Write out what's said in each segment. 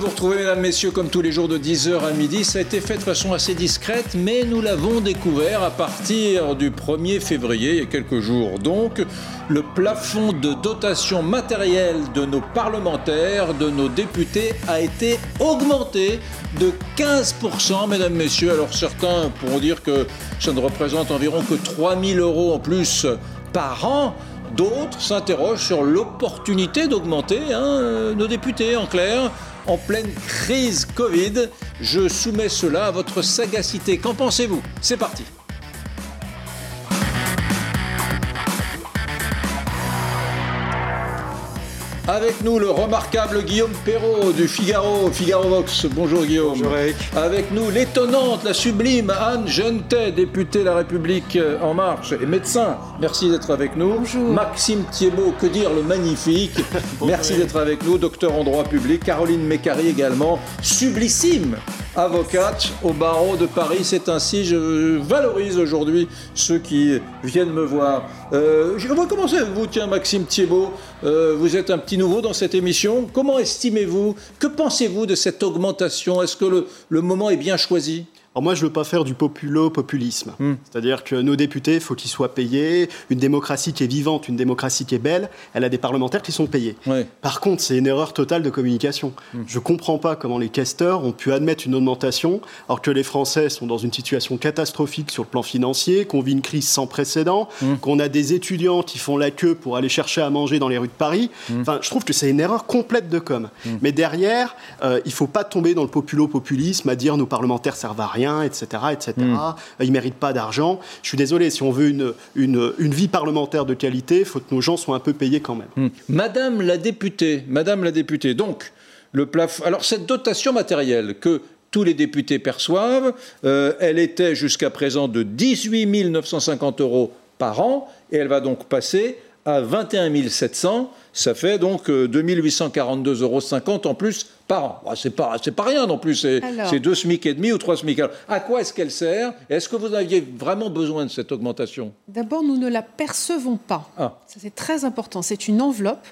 vous retrouver, mesdames, messieurs, comme tous les jours de 10h à midi. Ça a été fait de façon assez discrète, mais nous l'avons découvert à partir du 1er février, il y a quelques jours donc. Le plafond de dotation matérielle de nos parlementaires, de nos députés, a été augmenté de 15%, mesdames, messieurs. Alors certains pourront dire que ça ne représente environ que 3000 euros en plus par an. D'autres s'interrogent sur l'opportunité d'augmenter hein, nos députés, en clair en pleine crise Covid. Je soumets cela à votre sagacité. Qu'en pensez-vous? C'est parti. Avec nous, le remarquable Guillaume Perrault du Figaro, Figaro Vox. Bonjour Guillaume. Bonjour Eric. Avec nous, l'étonnante, la sublime Anne Gentet, députée La République En Marche et médecin. Merci d'être avec nous. Bonjour. Maxime Thiebaud, que dire le magnifique. Merci d'être avec nous. Docteur en droit public. Caroline Mécari également, sublissime avocate au barreau de Paris. C'est ainsi, je valorise aujourd'hui ceux qui viennent me voir. Euh, je vais commencer vous, tiens, Maxime Thiebaud. Euh, vous êtes un petit nouveau dans cette émission. Comment estimez-vous, que pensez-vous de cette augmentation? Est-ce que le, le moment est bien choisi? Alors moi, je ne veux pas faire du populo-populisme. Hmm. C'est-à-dire que nos députés, il faut qu'ils soient payés. Une démocratie qui est vivante, une démocratie qui est belle, elle a des parlementaires qui sont payés. Ouais. Par contre, c'est une erreur totale de communication. Je ne comprends pas comment les casteurs ont pu admettre une augmentation alors que les Français sont dans une situation catastrophique sur le plan financier, qu'on vit une crise sans précédent, qu'on a des étudiants qui font la queue pour aller chercher à manger dans les rues de Paris. Enfin, je trouve que c'est une erreur complète de com. Mais derrière, euh, il ne faut pas tomber dans le populo-populisme à dire nos parlementaires servent à rien, etc. etc. Ils ne méritent pas d'argent. Je suis désolé, si on veut une, une, une vie parlementaire de qualité, il faut que nos gens soient un peu payés quand même. Hmm. Madame la députée, Madame la députée, donc, le plafond. Alors, cette dotation matérielle que tous les députés perçoivent, euh, elle était jusqu'à présent de 18 950 euros par an, et elle va donc passer à 21 700. Ça fait donc euh, 2 842,50 euros en plus par an. Bah, c'est pas, pas rien non plus, c'est, deux SMIC et demi ou trois SMIC. Alors, à quoi est-ce qu'elle sert? Est-ce que vous aviez vraiment besoin de cette augmentation? D'abord, nous ne la percevons pas. Ah. Ça, c'est très important. C'est une enveloppe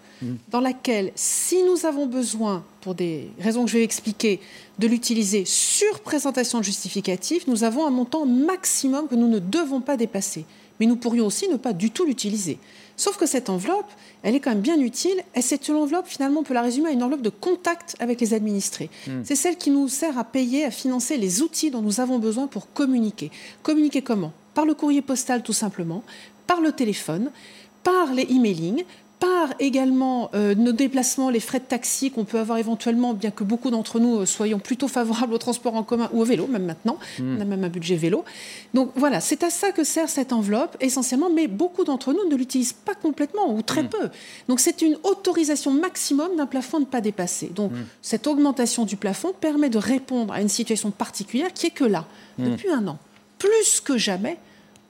dans laquelle, si nous avons besoin, pour des raisons que je vais expliquer, de l'utiliser sur présentation de justificatif, nous avons un montant maximum que nous ne devons pas dépasser. Mais nous pourrions aussi ne pas du tout l'utiliser. Sauf que cette enveloppe, elle est quand même bien utile. Et c'est une enveloppe, finalement, on peut la résumer à une enveloppe de contact avec les administrés. C'est celle qui nous sert à payer, à financer les outils dont nous avons besoin pour communiquer. Communiquer comment? Par le courrier postal, tout simplement, par le téléphone, par les emailing, par également euh, nos déplacements, les frais de taxi qu'on peut avoir éventuellement, bien que beaucoup d'entre nous euh, soyons plutôt favorables au transport en commun ou au vélo, même maintenant. On a même un budget vélo. Donc voilà, c'est à ça que sert cette enveloppe essentiellement, mais beaucoup d'entre nous ne l'utilisent pas complètement ou très peu. Donc c'est une autorisation maximum d'un plafond ne pas dépasser. Donc cette augmentation du plafond permet de répondre à une situation particulière qui est que là, depuis un an, plus que jamais,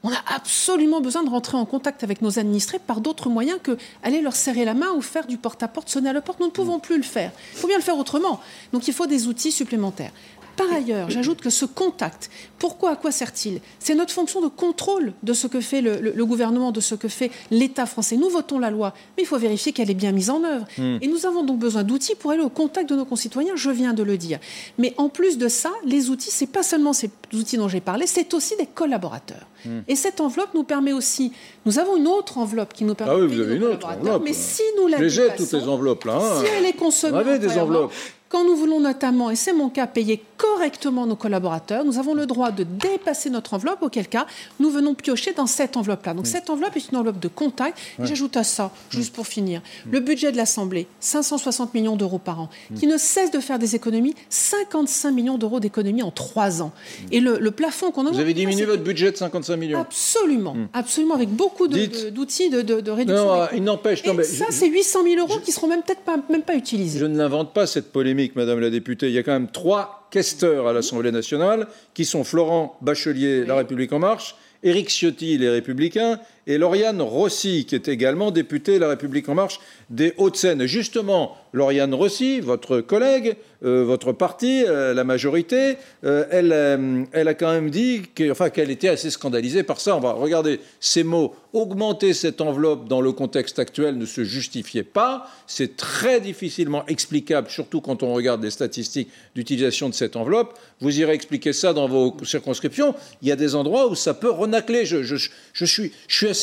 on a absolument besoin de rentrer en contact avec nos administrés par d'autres moyens que aller leur serrer la main ou faire du porte-à-porte, sonner à la porte. Nous ne pouvons plus le faire. Il faut bien le faire autrement. Donc il faut des outils supplémentaires. Par ailleurs, j'ajoute que ce contact, pourquoi, à quoi sert-il? C'est notre fonction de contrôle de ce que fait le, le- le gouvernement, de ce que fait l'État français. Nous votons la loi, mais il faut vérifier qu'elle est bien mise en œuvre. Et nous avons donc besoin d'outils pour aller au contact de nos concitoyens, je viens de le dire. Mais en plus de ça, les outils, c'est pas seulement ces outils dont j'ai parlé, c'est aussi des collaborateurs. Et cette enveloppe nous permet aussi, nous avons une autre enveloppe qui nous permet Ah oui, vous avez une autre enveloppe. Mais si nous la Je dépassons, toutes les enveloppes, là, hein. Si elle est consommée On avait des enveloppes. Quand nous voulons notamment, et c'est mon cas, payer correctement nos collaborateurs, nous avons le droit de dépasser notre enveloppe, auquel cas nous venons piocher dans cette enveloppe-là. Donc cette enveloppe est une enveloppe de contact. J'ajoute à ça, juste pour finir, le budget de l'Assemblée, 560 millions d'euros par an, qui ne cesse de faire des économies, 55 millions d'euros d'économies en trois ans. Et le, le plafond qu'on a... Vous avez diminué votre budget de 55 millions Absolument, absolument, avec beaucoup de- d'outils de, de, de réduction. Non, des il n'empêche. ça, je- c'est 800 000 euros qui seront même peut-être pas, même pas utilisés. Je ne l'invente pas cette polémique, Madame la députée. Il y a quand même trois questeurs à l'Assemblée nationale qui sont Florent Bachelier, La République en marche, Éric Ciotti, Les Républicains, et Lauriane Rossi, qui est également députée La République En Marche des Hauts-de-Seine. Justement, Lauriane Rossi, votre collègue, euh, votre parti, euh, la majorité, euh, elle, elle a quand même dit qu'elle qu'elle était assez scandalisée par ça. On va regarder ces mots. Augmenter cette enveloppe dans le contexte actuel ne se justifiait pas. C'est très difficilement explicable, surtout quand on regarde les statistiques d'utilisation de cette enveloppe. Vous irez expliquer ça dans vos circonscriptions. Il y a des endroits où ça peut renacler. Je, suis, je suis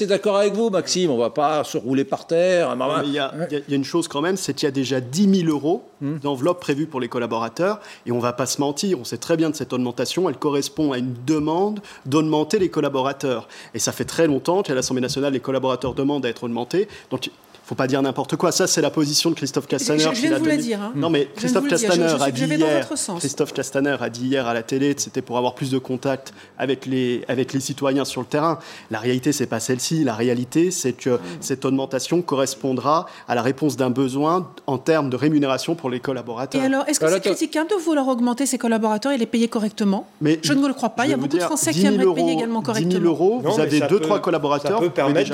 d'accord avec vous, Maxime. On ne va pas se rouler par terre. Il y, a, il y a une chose quand même, c'est qu'il y a déjà 10 000 euros hmm. d'enveloppe prévue pour les collaborateurs. Et on ne va pas se mentir, on sait très bien de cette augmentation, elle correspond à une demande d'augmenter les collaborateurs. Et ça fait très longtemps qu'à l'Assemblée nationale, les collaborateurs demandent à être augmentés. Donc faut pas dire n'importe quoi. Ça, c'est la position de Christophe Castaner. Je, viens de vous la dire. Hein. Non, mais Christophe Castaner a dit hier. Christophe Castaner a dit hier à la télé, c'était pour avoir plus de contact avec les avec les citoyens sur le terrain. La réalité, c'est pas celle-ci. La réalité, c'est que cette augmentation correspondra à la réponse d'un besoin en termes de rémunération pour les collaborateurs. Et alors, est-ce que c'est critiquable de vouloir augmenter ses collaborateurs et les payer correctement? Mais Je ne le crois pas. Il y a beaucoup de Français qui aimeraient payer également correctement. 10 000 euros, vous avez deux, trois collaborateurs. Ça peut permettre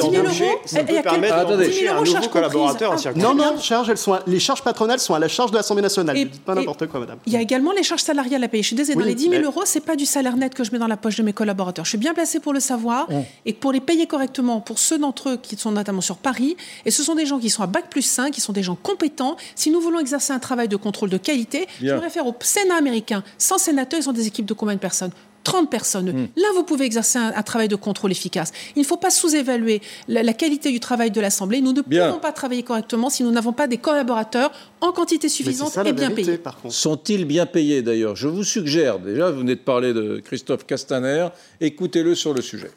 collaborateurs Non, non, charges, elles sont les charges patronales sont à la charge de l'Assemblée nationale. Et, pas n'importe quoi, madame. Il y a également les charges salariales à payer. Je suis désolée, dans les 10 000 euros, c'est pas du salaire net que je mets dans la poche de mes collaborateurs. Je suis bien placée pour le savoir et pour les payer correctement pour ceux d'entre eux qui sont notamment sur Paris. Et ce sont des gens qui sont à bac plus 5, qui sont des gens compétents. Si nous voulons exercer un travail de contrôle de qualité, je me réfère au Sénat américain. 100 sénateurs, ils ont des équipes de combien de personnes? 30 personnes. Hmm. Là, vous pouvez exercer un, travail de contrôle efficace. Il ne faut pas sous-évaluer la, qualité du travail de l'Assemblée. Nous ne pouvons pas travailler correctement si nous n'avons pas des collaborateurs en quantité suffisante et bien payés. Sont-ils bien payés d'ailleurs? Je vous suggère, déjà, vous venez de parler de Christophe Castaner, écoutez-le sur le sujet.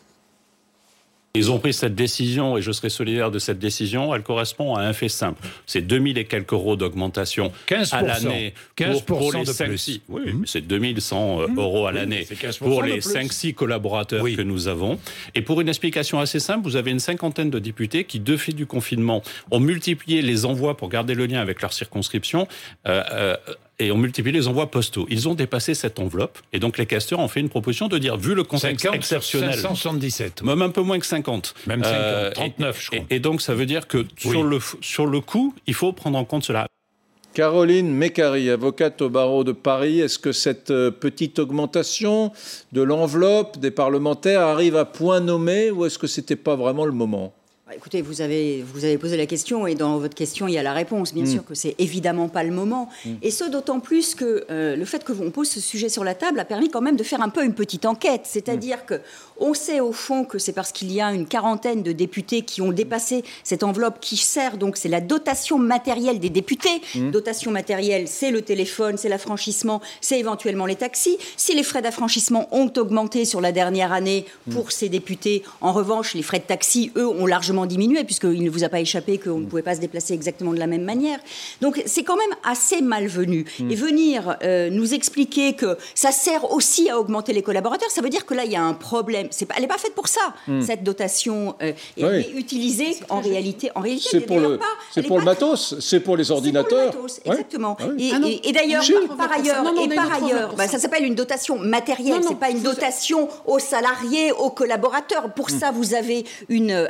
Ils ont pris cette décision, et je serai solidaire de cette décision, elle correspond à un fait simple. C'est 2000 et quelques euros d'augmentation à l'année. 15 pour, les de 5, plus. 6, oui, mmh. c'est 2100 euh, mmh. euros à l'année pour les 5-6 collaborateurs que nous avons. Et pour une explication assez simple, vous avez une cinquantaine de députés qui, depuis du confinement, ont multiplié les envois pour garder le lien avec leur circonscription. Euh, euh, et on multiplie les envois postaux. Ils ont dépassé cette enveloppe et donc les casteurs ont fait une proposition de dire, vu le contexte 50, exceptionnel, 577, même un peu moins que 50, même 50, 39, je crois. Et, donc ça veut dire que sur le sur le coup, il faut prendre en compte cela. Caroline Mécari, avocate au barreau de Paris, est-ce que cette euh, petite augmentation de l'enveloppe des parlementaires arrive à point nommé ou est-ce que c'était pas vraiment le moment? Écoutez, vous avez, vous avez posé la question et dans votre question, il y a la réponse. Bien mm. sûr que c'est évidemment pas le moment. Mm. Et ce, d'autant plus que euh, le fait que on pose ce sujet sur la table a permis quand même de faire un peu une petite enquête. C'est-à-dire mm. que on sait au fond que c'est parce qu'il y a une quarantaine de députés qui ont dépassé cette enveloppe qui sert, donc c'est la dotation matérielle des députés. Dotation matérielle, c'est le téléphone, c'est l'affranchissement, c'est éventuellement les taxis. Si les frais d'affranchissement ont augmenté sur la dernière année pour ces députés, en revanche, les frais de taxi, eux, ont largement diminué, puisqu'il ne vous a pas échappé qu'on ne pouvait pas se déplacer exactement de la même manière. Donc c'est quand même assez malvenu. Hmm. Et venir euh, nous expliquer que ça sert aussi à augmenter les collaborateurs, ça veut dire que là, il y a un problème. Pas, elle n'est pas faite pour ça, hmm. cette dotation. Euh, elle est utilisée en réalité. En réalité, c'est pour le, c'est pour le matos, c'est pour les ordinateurs. Pour le matos, exactement. Ah et, et, d'ailleurs, par, ailleurs, et par ailleurs, bah, ça s'appelle une dotation matérielle. C'est pas une dotation aux salariés, aux collaborateurs. Pour ça, vous avez une euh,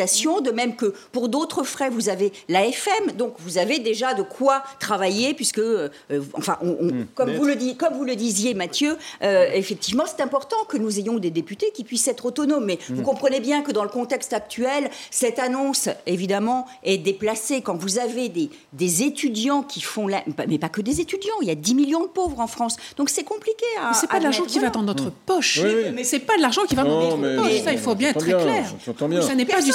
de même que pour d'autres frais, vous avez l'AFM, donc vous avez déjà de quoi travailler, puisque, euh, enfin, hmm. comme, vous le comme vous le disiez, Mathieu, euh, effectivement, c'est important que nous ayons des députés qui puissent être autonomes. Mais vous hmm. comprenez bien que dans le contexte actuel, cette annonce, évidemment, est déplacée. Quand vous avez des, des étudiants qui font la... Mais pas que des étudiants, il y a 10 millions de pauvres en France. Donc c'est compliqué à. c'est pas de l'argent qui va dans notre hmm. poche. Mais c'est pas de l'argent qui va dans notre poche. Ça, il faut bien être très clair. Ça n'est pas du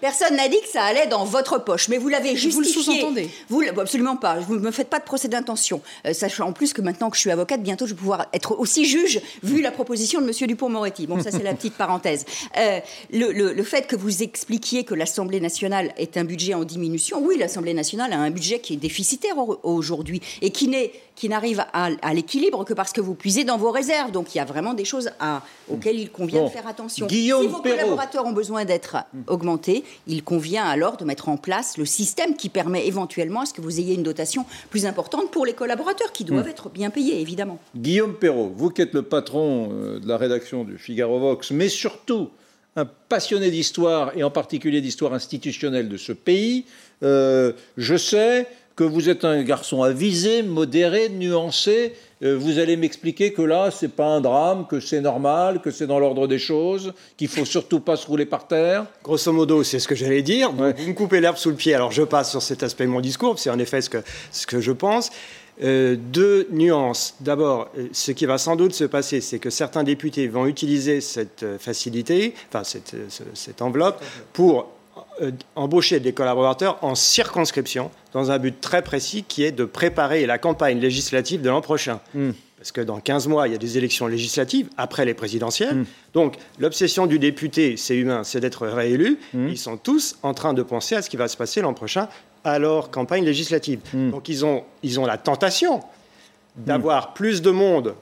Personne n'a dit que ça allait dans votre poche, mais vous l'avez justifié. Vous le sous-entendez Vous absolument pas. Vous ne me faites pas de procès d'intention. Euh, sachant en plus que maintenant que je suis avocate, bientôt je vais pouvoir être aussi juge vu la proposition de Monsieur Dupont-Moretti. Bon, ça c'est la petite parenthèse. Euh, le, fait que vous expliquiez que l'Assemblée nationale est un budget en diminution, oui, l'Assemblée nationale a un budget qui est déficitaire aujourd'hui et qui n'est qui n'arrive à, l'équilibre que parce que vous puisez dans vos réserves. Donc il y a vraiment des choses à, auxquelles il convient de faire attention. si vos collaborateurs ont besoin d'être augmentés, il convient alors de mettre en place le système qui permet éventuellement à ce que vous ayez une dotation plus importante pour les collaborateurs qui doivent hmm. être bien payés, évidemment. Guillaume Perrault, vous qui êtes le patron euh, de la rédaction du Figaro Vox, mais surtout un passionné d'histoire et en particulier d'histoire institutionnelle de ce pays. Euh, je sais que vous êtes un garçon avisé, modéré, nuancé. Euh, vous allez m'expliquer que là, c'est pas un drame, que c'est normal, que c'est dans l'ordre des choses, qu'il faut surtout pas se rouler par terre. Grosso modo, c'est ce que j'allais dire. Vous me coupez l'herbe sous le pied. Alors je passe sur cet aspect de mon discours. C'est en effet ce que, ce que je pense. Euh, deux nuances. D'abord, euh, ce qui va sans doute se passer, c'est que certains députés vont utiliser cette facilité, enfin cette, cette enveloppe, pour embaucher des collaborateurs en circonscription dans un but très précis qui est de préparer la campagne législative de l'an prochain. Hmm. Parce que dans 15 mois, il y a des élections législatives après les présidentielles. Hmm. Donc l'obsession du député, c'est humain, c'est d'être réélu. Hmm. Ils sont tous en train de penser à ce qui va se passer l'an prochain à leur campagne législative. Donc ils ont, ils ont la tentation d'avoir plus de monde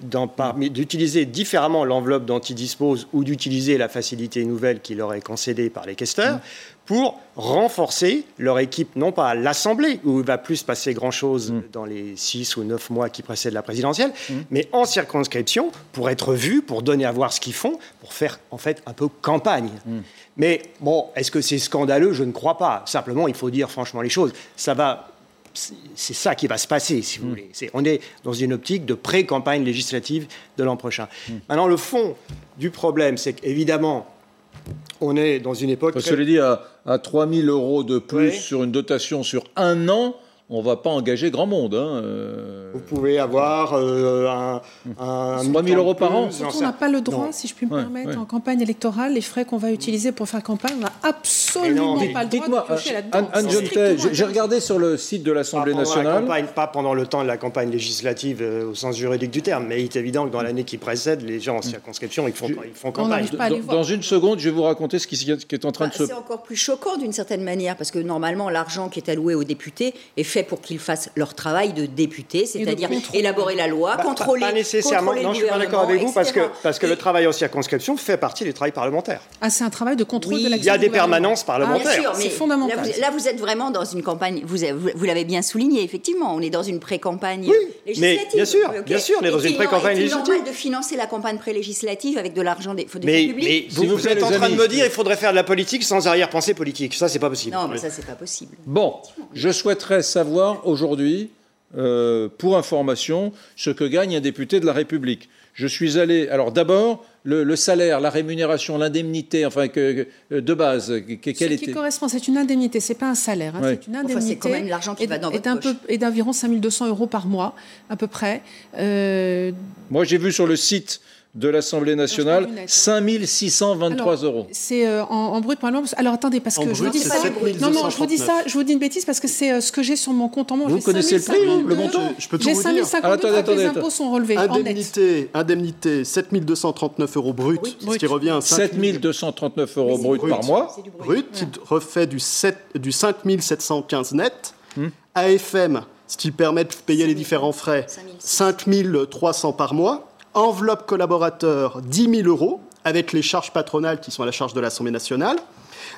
d'utiliser différemment l'enveloppe dont ils disposent ou d'utiliser la facilité nouvelle qui leur est concédée par les questeurs pour renforcer leur équipe, non pas à l'Assemblée, où il va plus passer grand-chose mm. dans les six ou neuf mois qui précèdent la présidentielle, mm. mais en circonscription, pour être vus, pour donner à voir ce qu'ils font, pour faire en fait un peu campagne. Mm. Mais bon, est-ce que c'est scandaleux? Je ne crois pas. Simplement, il faut dire franchement les choses. Ça va c'est ça qui va se passer, si vous hmm. voulez. on est dans une optique de pré-campagne législative de l'an prochain. Hmm. Maintenant, le fond du problème, c'est qu'évidemment, on est dans une époque. Parce je dit, à, à 3 000 euros de plus sur une dotation sur un an, on ne va pas engager grand monde. Hein, euh. Vous pouvez avoir euh, un, un 3 000 euros par an. Surtout, on n'a pas le droit, si je puis me permettre, en campagne électorale, les frais qu'on va utiliser pour faire campagne, on n'a absolument pas le droit de toucher là-dedans. Anne, j'ai regardé sur le site de l'Assemblée nationale. Campagne, pas pendant le temps de la campagne législative euh, au sens juridique du terme, mais il est évident que dans l'année qui précède, les gens en circonscription, ils font, ils font campagne. Dans, dans, une seconde, je vais vous raconter ce qui, qui est en train de bah, se... C'est encore plus choquant d'une certaine manière, parce que normalement, l'argent qui est alloué aux députés est fait pour qu'ils fassent leur travail de député, c'est-à-dire élaborer la loi, bah, contrôler. Pas, nécessairement. non, je suis pas d'accord avec vous parce que parce que le travail en circonscription fait partie du travail parlementaire. Ah, c'est un travail de contrôle de l'action. Il y a des permanences parlementaires. c'est fondamental. Là vous, êtes vraiment dans une campagne. Vous, vous, l'avez bien souligné, effectivement. On est dans une pré-campagne oui, législative. Mais bien sûr, bien sûr, on est dans une pré-campagne législative. C'est normal de financer la campagne pré-législative avec de l'argent des, des mais, mais vous, vous êtes en train de me dire qu'il faudrait faire de la politique sans arrière-pensée politique. Ça, c'est pas possible. Non, mais ça, c'est pas possible. Bon, je souhaiterais savoir aujourd'hui euh, pour information, ce que gagne un député de la République. Je suis allé. Alors d'abord, le, salaire, la rémunération, l'indemnité, enfin que, de base, quelle ce qui correspond, c'est une indemnité, c'est pas un salaire, hein, c'est une indemnité. quand même l'argent qui va dans votre poche. Et d'environ 5200 euros par mois, à peu près. Euh, Moi, j'ai vu sur le site de l'Assemblée nationale, 5 623 euros. C'est euh, en, brut par mois. Alors attendez, parce que je vous dis ça. Non, non, je vous dis ça, je vous dis une bêtise parce que c'est euh, ce que j'ai sur mon compte en banque. Vous connaissez le prix, le montant? Je peux tout vous dire. attendez, attendez, les impôts sont relevés. Indemnité, indemnité 7 239 euros brut, ce qui revient à 7 239 euros brut, par mois. Brut, qui refait du, 7, du 5 715 net. Hmm. AFM, ce qui permet de payer les différents frais, 5 300 par mois enveloppe collaborateur 10 000 euros, avec les charges patronales qui sont à la charge de l'Assemblée nationale.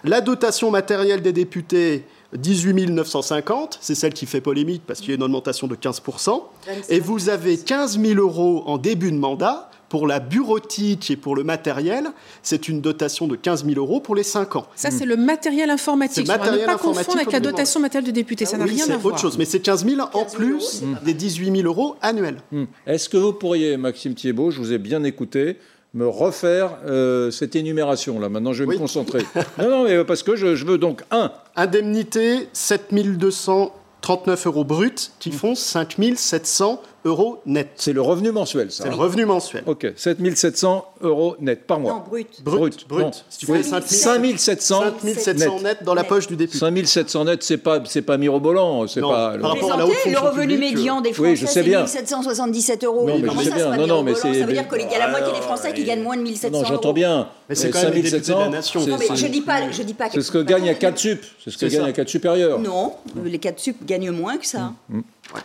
La dotation matérielle des députés, 18 950, c'est celle qui fait polémique parce qu'il y a une augmentation de 15%. Et vous avez 15 000 euros en début de mandat pour la bureautique et pour le matériel, c'est une dotation de 15 000 euros pour les 5 ans. Ça, c'est le matériel informatique. On ne pas confondre avec la dotation matérielle de député. Ça n'a rien à voir. C'est autre chose. Mais c'est 15 000 en plus des 18 000 euros annuels. Hmm. Est-ce que vous pourriez, Maxime Thiebaud, je vous ai bien écouté, me refaire euh, cette énumération là. Maintenant, je vais me concentrer. non, non, mais parce que je, je veux donc un. Indemnité 7 239 euros bruts qui font 5 700 euros net. C'est le revenu mensuel, ça C'est le revenu mensuel. Ok, 7700 euros net par mois. Non, brut. Brut. brut. Si tu 5700 5700 net dans la poche du député. 5700 net, c'est pas, c'est pas mirobolant. C'est pas, par rapport à la haute le revenu médian des Français, oui, je sais bien. 1777 euros. Non, mais je sais ça, bien. Non, non, mais ça veut dire qu'il y a la moitié des Français qui gagnent moins de 1700 euros. Non, j'entends bien. Mais c'est quand même 5700. De la nation. Non, mais je dis pas, je dis pas. C'est ce que gagne à 4 sup. C'est ce que gagne à 4 supérieurs. Non, les 4 sup gagnent moins que ça. Mm, mm.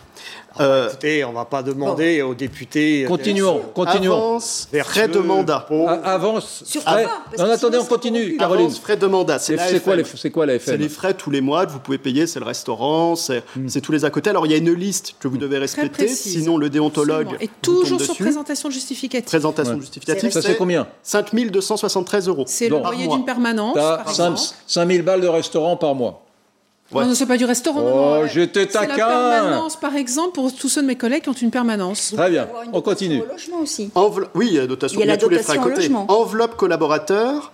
Euh, on ne va pas demander aux députés. Continuons, continuons. Avance, frais de mandat. avance. Sur frais. Non, attendez, on continue, Caroline. Avance, frais de mandat. C'est quoi, les, quoi la FM C'est les frais tous les mois que vous pouvez payer. C'est le restaurant, hmm. c'est tous les à côté. Alors il y a une liste que vous devez respecter. Sinon, le déontologue. Et toujours sur présentation justificative. Présentation justificative. Ça, c'est combien 5273 euros. C'est le loyer d'une permanence. 5000 balles de restaurant par mois. Ouais. Non, c'est pas du restaurant. Oh, j'étais taquin. La permanence, par exemple, pour tous ceux de mes collègues qui ont une permanence. Très bien, on continue. logement aussi. Oui, il y a, dotation, il y a, tous les frais à côté. Enveloppe collaborateur,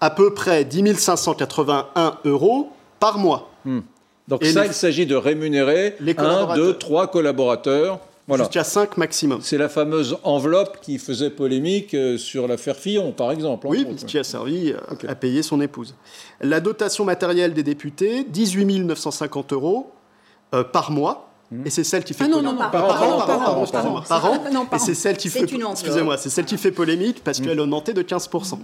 à peu près 10 581 euros par mois. Hmm. Donc ça, il s'agit de rémunérer les un, deux, trois collaborateurs voilà. Jusqu'à 5 maximum. C'est la fameuse enveloppe qui faisait polémique euh, sur l'affaire Fillon, par exemple. Oui, qui a servi euh, à payer son épouse. La dotation matérielle des députés, 18 950 euros euh, par mois. Et c'est celle qui fait ah non, non, non, par, an, par an, Et c'est celle qui fait, excusez-moi, c'est celle qui fait polémique parce qu'elle a augmenté de 15%.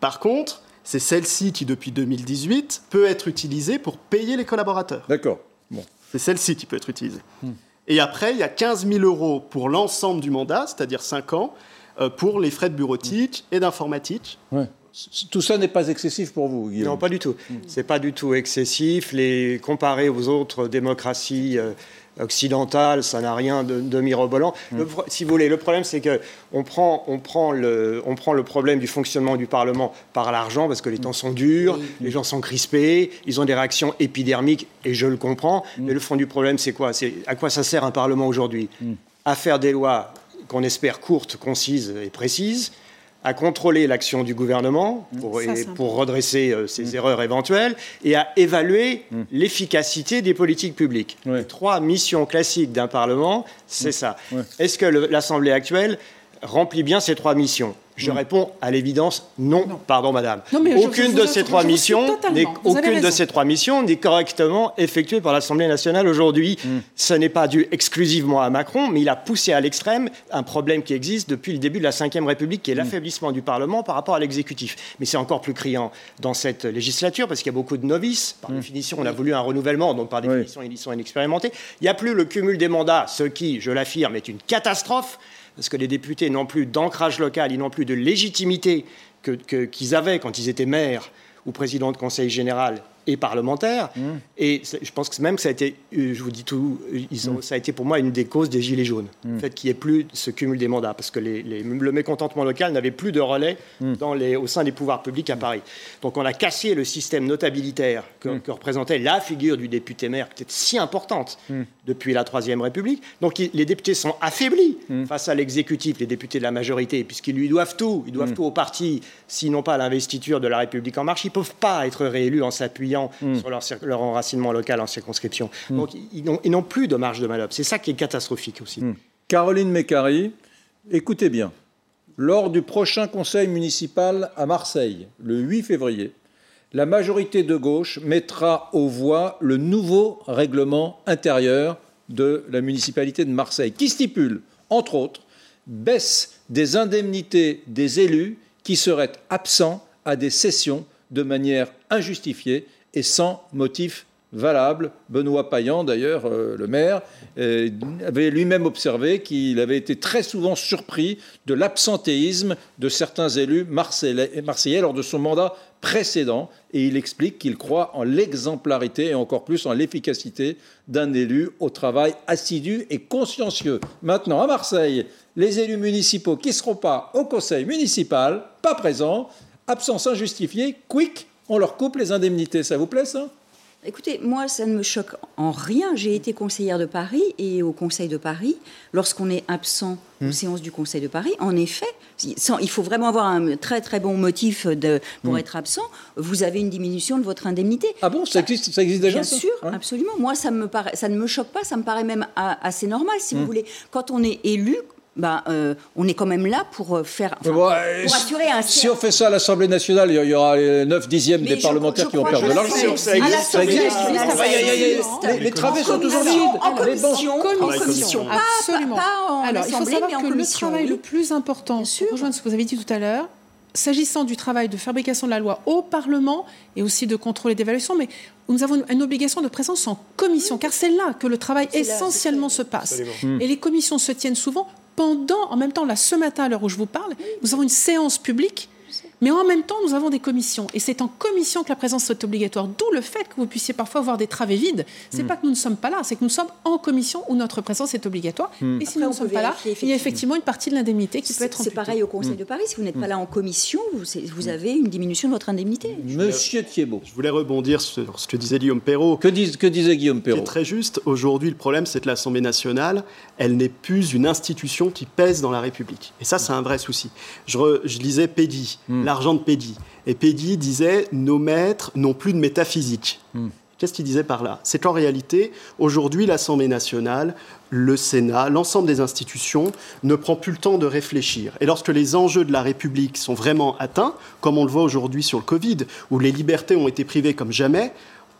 Par contre, c'est celle-ci qui, depuis 2018, peut être utilisée pour payer les collaborateurs. D'accord. Bon. C'est celle-ci qui peut être utilisée. Hmm. Et après, il y a 15 000 euros pour l'ensemble du mandat, c'est-à-dire 5 ans, euh, pour les frais de bureautique et d'informatique. Tout ça n'est pas excessif pour vous, Guillaume? Non, pas du tout. C'est pas du tout excessif. Les comparé aux autres démocraties euh, occidentale, ça n'a rien de, mirobolant. Mm. si vous voulez, le problème, c'est qu'on prend, on prend, le, on prend le problème du fonctionnement du Parlement par l'argent, parce que les temps sont durs, les gens sont crispés, ils ont des réactions épidermiques, et je le comprends. Mm. Mais le fond du problème, c'est quoi? C'est à quoi ça sert un Parlement aujourd'hui? Mm. À faire des lois qu'on espère courtes, concises et précises, à contrôler l'action du gouvernement pour, pour redresser euh, ses mm. erreurs éventuelles et à évaluer mm. l'efficacité des politiques publiques. Les trois missions classiques d'un Parlement, c'est mm. ça. Est-ce que l'Assemblée actuelle remplit bien ces trois missions? Je réponds à l'évidence non. Pardon, madame. aucune de ces trois missions, aucune de ces trois missions n'est correctement effectuée par l'Assemblée nationale aujourd'hui. Mm. Ce n'est pas dû exclusivement à Macron, mais il a poussé à l'extrême un problème qui existe depuis le début de la Ve République, qui est mm. l'affaiblissement du Parlement par rapport à l'exécutif. Mais c'est encore plus criant dans cette législature parce qu'il y a beaucoup de novices. Par définition, on a voulu un renouvellement, donc par définition, ils sont inexpérimentés. Il n'y a plus le cumul des mandats, ce qui, je l'affirme, est une catastrophe parce que les députés n'ont plus d'ancrage local, ils n'ont plus de légitimité qu'ils avaient quand ils étaient maires ou présidents de conseil général et parlementaires. Mmh. Et je pense que même que ça a été, euh, je vous dis tout, ils ont, mmh. ça a été pour moi une des causes des Gilets jaunes. Mmh. Le fait qu'il n'y ait plus ce cumul des mandats, parce que les, le mécontentement local n'avait plus de relais dans les, au sein des pouvoirs publics à Paris. Donc on a cassé le système notabilitaire que, que représentait la figure du député-maire, qui était si importante depuis la Troisième République. Donc les députés sont affaiblis face à l'exécutif, les députés de la majorité, puisqu'ils lui doivent tout. Ils doivent tout au parti, s'ils n'ont pas l'investiture de la République en marche. Ils ne peuvent pas être réélus en s'appuyant Hmm. sur leur, enracinement local en circonscription. Hmm. Donc ils n'ont plus de marge de manœuvre. C'est ça qui est catastrophique aussi. Hmm. Caroline Mécari, écoutez bien. Lors du prochain conseil municipal à Marseille, le 8 février, la majorité de gauche mettra aux voix le nouveau règlement intérieur de la municipalité de Marseille, qui stipule, entre autres, baisse des indemnités des élus qui seraient absents à des sessions de manière injustifiée et sans motif valable. Benoît Payan, d'ailleurs, euh, le maire, euh, avait lui-même observé qu'il avait été très souvent surpris de l'absentéisme de certains élus marseillais lors de son mandat précédent, et il explique qu'il croit en l'exemplarité et encore plus en l'efficacité d'un élu au travail assidu et consciencieux. Maintenant, à Marseille, les élus municipaux qui ne seront pas au conseil municipal, pas présents, absence injustifiée, quick, on leur coupe les indemnités. Ça vous plaît ça? Écoutez, moi, ça ne me choque en rien. J'ai été conseillère de Paris et au Conseil de Paris, lorsqu'on est absent aux hmm. séances du Conseil de Paris, en effet, il faut vraiment avoir un très très bon motif de, pour hmm. être absent. Vous avez une diminution de votre indemnité. Ah bon, ça existe, ça existe déjà Bien sûr, absolument. Moi, ça, me paraît, ça ne me choque pas, ça me paraît même assez normal, si vous hmm. voulez. Quand on est élu, ben, euh, on est quand même là pour euh, faire pour assurer un Si on fait ça à l'Assemblée nationale, il y aura 9 dixièmes des parlementaires qui vont perdre de l'argent. Ça existe. Les travées sont toujours vides. En commission. commission. Absolument. Alors, il faut savoir que le travail le plus important, pour rejoindre ce que vous avez dit tout à l'heure, s'agissant du travail de fabrication de la loi au Parlement et aussi de contrôle et d'évaluation, mais nous avons une obligation de présence en commission, car c'est là que le travail essentiellement se passe. Et les commissions se tiennent souvent pendant, en même temps, là, ce matin, à l'heure où je vous parle, nous avons une séance publique mais en même temps, nous avons des commissions. Et c'est en commission que la présence est obligatoire. D'où le fait que vous puissiez parfois voir des travées vides. C'est n'est hmm. pas que nous ne sommes pas là, c'est que nous sommes en commission où notre présence est obligatoire. Hmm. Et si nous ne sommes pas là, il y a effectivement une partie de l'indemnité qui peut être C'est pareil au Conseil hmm. de Paris. Si vous n'êtes pas là en commission, vous, avez une diminution de votre indemnité. Monsieur Thiebaud. Je voulais rebondir sur ce que disait Guillaume Perrault. Que, que disait Guillaume Perrault C'est très juste. Aujourd'hui, le problème, c'est que l'Assemblée nationale, elle n'est plus une institution qui pèse dans la République. Et ça, c'est un vrai souci. Je, je lisais Pédi, l'argent de Pédi. Et Pédi disait Nos maîtres n'ont plus de métaphysique. Hmm. Qu'est-ce qu'il disait par là? C'est qu'en réalité, aujourd'hui, l'Assemblée nationale, le Sénat, l'ensemble des institutions ne prend plus le temps de réfléchir. Et lorsque les enjeux de la République sont vraiment atteints, comme on le voit aujourd'hui sur le Covid, où les libertés ont été privées comme jamais,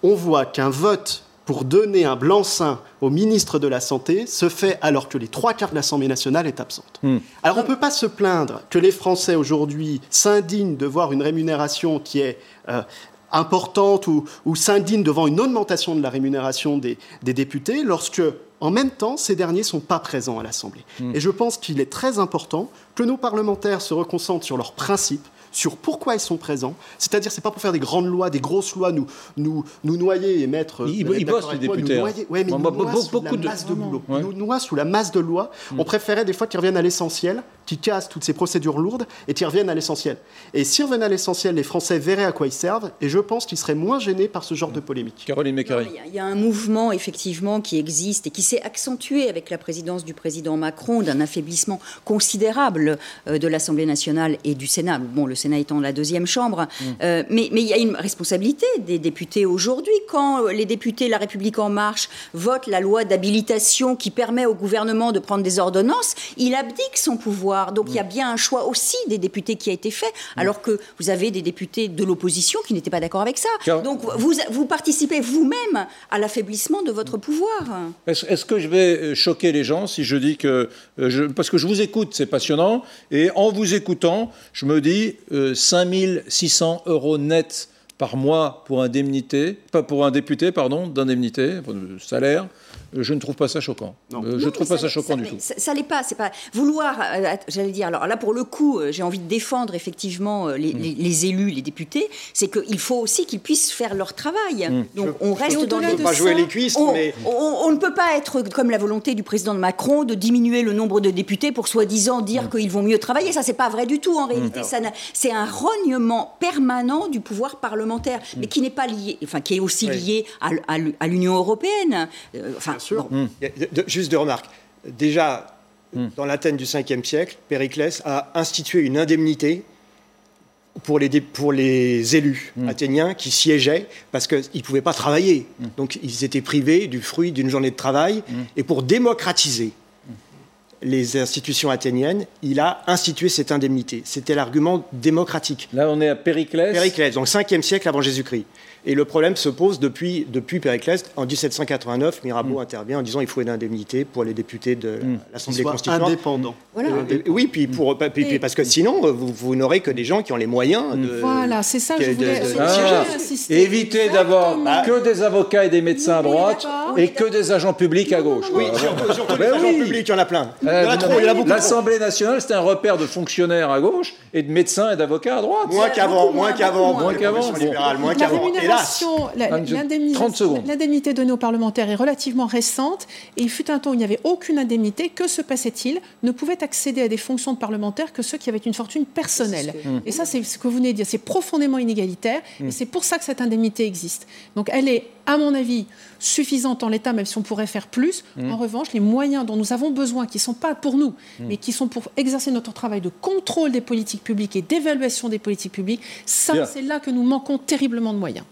on voit qu'un vote pour donner un blanc-seing au ministre de la Santé se fait alors que les trois quarts de l'Assemblée nationale est absente. Hmm. Alors on ne peut pas se plaindre que les Français aujourd'hui s'indignent de voir une rémunération qui est euh, importante ou, s'indignent devant une augmentation de la rémunération des, députés lorsque, en même temps, ces derniers ne sont pas présents à l'Assemblée. Hmm. Et je pense qu'il est très important que nos parlementaires se reconcentrent sur leurs principes, sur pourquoi ils sont présents. C'est-à-dire, c'est pas pour faire des grandes lois, des grosses lois, nous, nous, nous noyer et mettre. Ils, ils bossent, les députés. Hein. Oui, mais nous beaucoup, sous la masse de, boulot. Nous noient sous la masse de lois. Mm. On préférait des fois qu'ils reviennent à l'essentiel, qu'ils cassent toutes ces procédures lourdes et qu'ils reviennent à l'essentiel. Et s'ils reviennent à l'essentiel, les Français verraient à quoi ils servent et je pense qu'ils seraient moins gênés par ce genre de polémique. Caroline Mécari. Il y, a un mouvement, effectivement, qui existe et qui s'est accentué avec la présidence du président Macron d'un affaiblissement considérable euh, de l'Assemblée nationale et du Sénat. Bon, le Sénat étant la deuxième chambre. Mm. Euh, mais, mais il y a une responsabilité des députés aujourd'hui. Quand les députés La République En Marche votent la loi d'habilitation qui permet au gouvernement de prendre des ordonnances, il abdique son pouvoir. Donc il y a mm. bien un choix aussi des députés qui a été fait, mm. alors que vous avez des députés de l'opposition qui n'étaient pas d'accord avec ça. Donc vous, vous participez vous-même à l'affaiblissement de votre pouvoir. Est-ce que je vais euh, choquer les gens si je dis que... Euh, je, parce que je vous écoute, c'est passionnant, et en vous écoutant, je me dis... 5600 euros net par mois pour indemnité, pas pour un député, pardon, d'indemnité, de salaire, je ne trouve pas ça choquant. Euh, je ne trouve pas ça, choquant du tout. Ça, n'est pas, c'est pas vouloir, euh, j'allais dire. Alors là, pour le coup, euh, j'ai envie de défendre effectivement mm. les, élus, les députés. C'est qu'il faut aussi qu'ils puissent faire leur travail. Mm. Donc on reste dans le. pas jouer les cuisses, on, mais on, ne peut pas être comme la volonté du président Macron de diminuer le nombre de députés pour soi-disant dire mm. qu'ils vont mieux travailler. Ça, c'est pas vrai du tout en réalité. C'est un rognement permanent du pouvoir parlementaire, mais qui n'est pas lié, enfin qui est aussi lié à, l'Union européenne. Enfin, sûr. Hmm. juste deux remarques. Déjà, hmm. dans l'Athènes du 5e siècle, Périclès a institué une indemnité pour les, pour les élus hmm. athéniens qui siégeaient parce qu'ils ne pouvaient pas travailler. Donc ils étaient privés du fruit d'une journée de travail. Et pour démocratiser les institutions athéniennes, il a institué cette indemnité. C'était l'argument démocratique. Là, on est à Périclès. Périclès, donc 5e siècle avant Jésus-Christ. Et le problème se pose depuis, depuis Périclès. En 1789, Mirabeau mm. intervient en disant qu'il faut une indemnité pour les députés de mm. l'Assemblée constituante. indépendants. Voilà. oui, puis, pour, parce que sinon, vous, n'aurez que des gens qui ont les moyens de. Voilà, c'est ça que je voulais, ah, Éviter d'avoir que des avocats et des médecins à droite et que des agents publics à gauche. Oui, surtout, les ben agents publics, il y en a plein. L'Assemblée nationale, c'est un repère de fonctionnaires à gauche et de médecins et d'avocats à droite. Moins qu'avant, moins qu'avant. Moins qu'avant. Moins qu'avant. L'indemnité donnée aux parlementaires est relativement récente et il fut un temps où il n'y avait aucune indemnité. Que se passait-il? Ne pouvaient accéder à des fonctions de parlementaire que ceux qui avaient une fortune personnelle. Et ça, c'est ce que vous venez de dire. C'est profondément inégalitaire et mm. c'est pour ça que cette indemnité existe. Donc elle est, à mon avis, suffisante en l'état, même si on pourrait faire plus. Mm. En revanche, les moyens dont nous avons besoin, qui ne sont pas pour nous, mm. mais qui sont pour exercer notre travail de contrôle des politiques publiques et d'évaluation des politiques publiques, ça, c'est là que nous manquons terriblement de moyens.